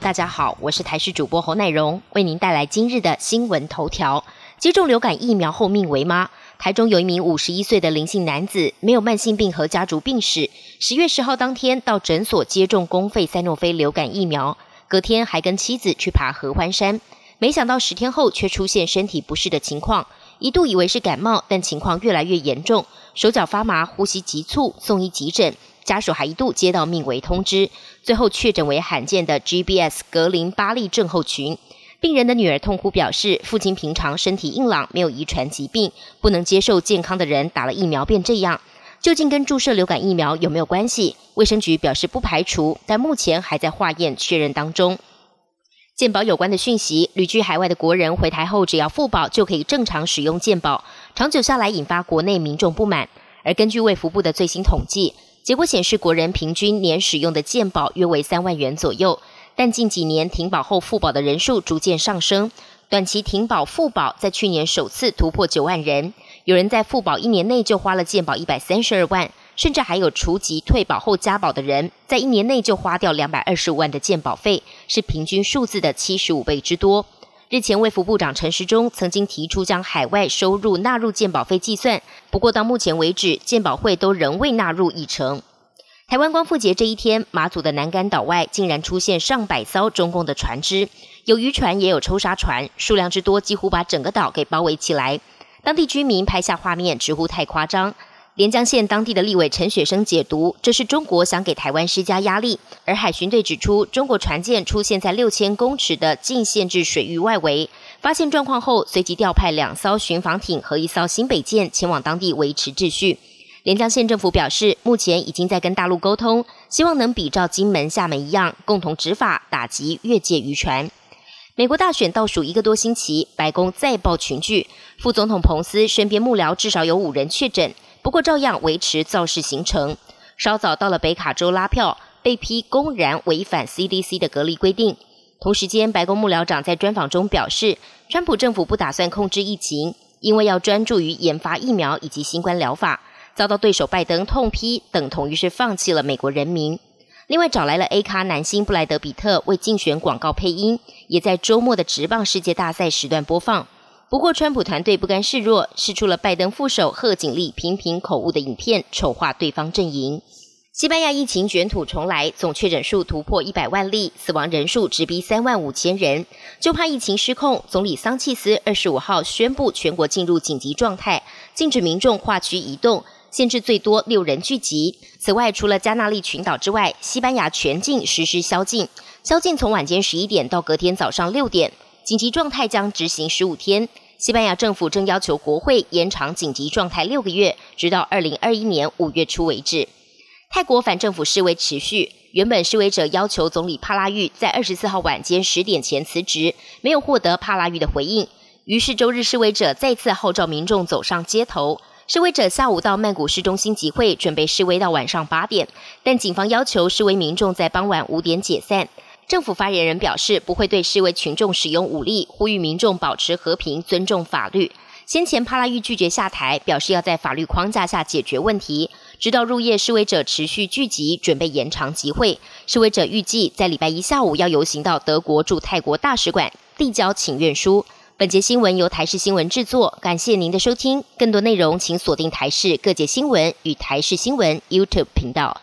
大家好，我是台视主播侯乃荣，为您带来今日的新闻头条。接种流感疫苗后命为吗？台中有一名五十一岁的林姓男子，没有慢性病和家族病史。十月十号当天到诊所接种公费赛诺菲流感疫苗，隔天还跟妻子去爬合欢山，没想到十天后却出现身体不适的情况，一度以为是感冒，但情况越来越严重，手脚发麻，呼吸急促，送医急诊。家属还一度接到命危通知，最后确诊为罕见的 GBS 格林巴利症候群。病人的女儿痛哭表示，父亲平常身体硬朗，没有遗传疾病，不能接受健康的人打了疫苗变这样。究竟跟注射流感疫苗有没有关系？卫生局表示不排除，但目前还在化验确认当中。健保有关的讯息，旅居海外的国人回台后，只要付保就可以正常使用健保，长久下来引发国内民众不满。而根据卫福部的最新统计。结果显示，国人平均年使用的健保约为三万元左右，但近几年停保后复保的人数逐渐上升，短期停保复保在去年首次突破九万人，有人在复保一年内就花了健保一百三十二万，甚至还有除籍退保后加保的人，在一年内就花掉两百二十五万的健保费，是平均数字的七十五倍之多。日前，卫福部长陈时中曾经提出将海外收入纳入健保费计算，不过到目前为止，健保会都仍未纳入议程。台湾光复节这一天，马祖的南竿岛外竟然出现上百艘中共的船只，有渔船也有抽沙船，数量之多几乎把整个岛给包围起来。当地居民拍下画面，直呼太夸张。连江县当地的立委陈雪生解读，这是中国想给台湾施加压力。而海巡队指出，中国船舰出现在六千公尺的禁限制水域外围，发现状况后，随即调派两艘巡防艇和一艘新北舰前往当地维持秩序。连江县政府表示，目前已经在跟大陆沟通，希望能比照金门、厦门一样，共同执法打击越界渔船。美国大选倒数一个多星期，白宫再爆群聚，副总统彭斯身边幕僚至少有五人确诊。不过，照样维持造势行程。稍早到了北卡州拉票，被批公然违反 CDC 的隔离规定。同时间，白宫幕僚长在专访中表示，川普政府不打算控制疫情，因为要专注于研发疫苗以及新冠疗法。遭到对手拜登痛批，等同于是放弃了美国人民。另外，找来了 A 咖男星布莱德比特为竞选广告配音，也在周末的职棒世界大赛时段播放。不过，川普团队不甘示弱，试出了拜登副手贺锦丽频频口误的影片，丑化对方阵营。西班牙疫情卷土重来，总确诊数突破一百万例，死亡人数直逼三万五千人。就怕疫情失控，总理桑切斯二十五号宣布全国进入紧急状态，禁止民众跨区移动，限制最多六人聚集。此外，除了加纳利群岛之外，西班牙全境实施宵禁，宵禁从晚间十一点到隔天早上六点。紧急状态将执行十五天。西班牙政府正要求国会延长紧急状态六个月，直到二零二一年五月初为止。泰国反政府示威持续，原本示威者要求总理帕拉育在二十四号晚间十点前辞职，没有获得帕拉育的回应。于是周日示威者再次号召民众走上街头。示威者下午到曼谷市中心集会，准备示威到晚上八点，但警方要求示威民众在傍晚五点解散。政府发言人表示，不会对示威群众使用武力，呼吁民众保持和平、尊重法律。先前帕拉育拒绝下台，表示要在法律框架下解决问题。直到入夜，示威者持续聚集，准备延长集会。示威者预计在礼拜一下午要游行到德国驻泰国大使馆，递交请愿书。本节新闻由台视新闻制作，感谢您的收听。更多内容请锁定台视各界新闻与台视新闻 YouTube 频道。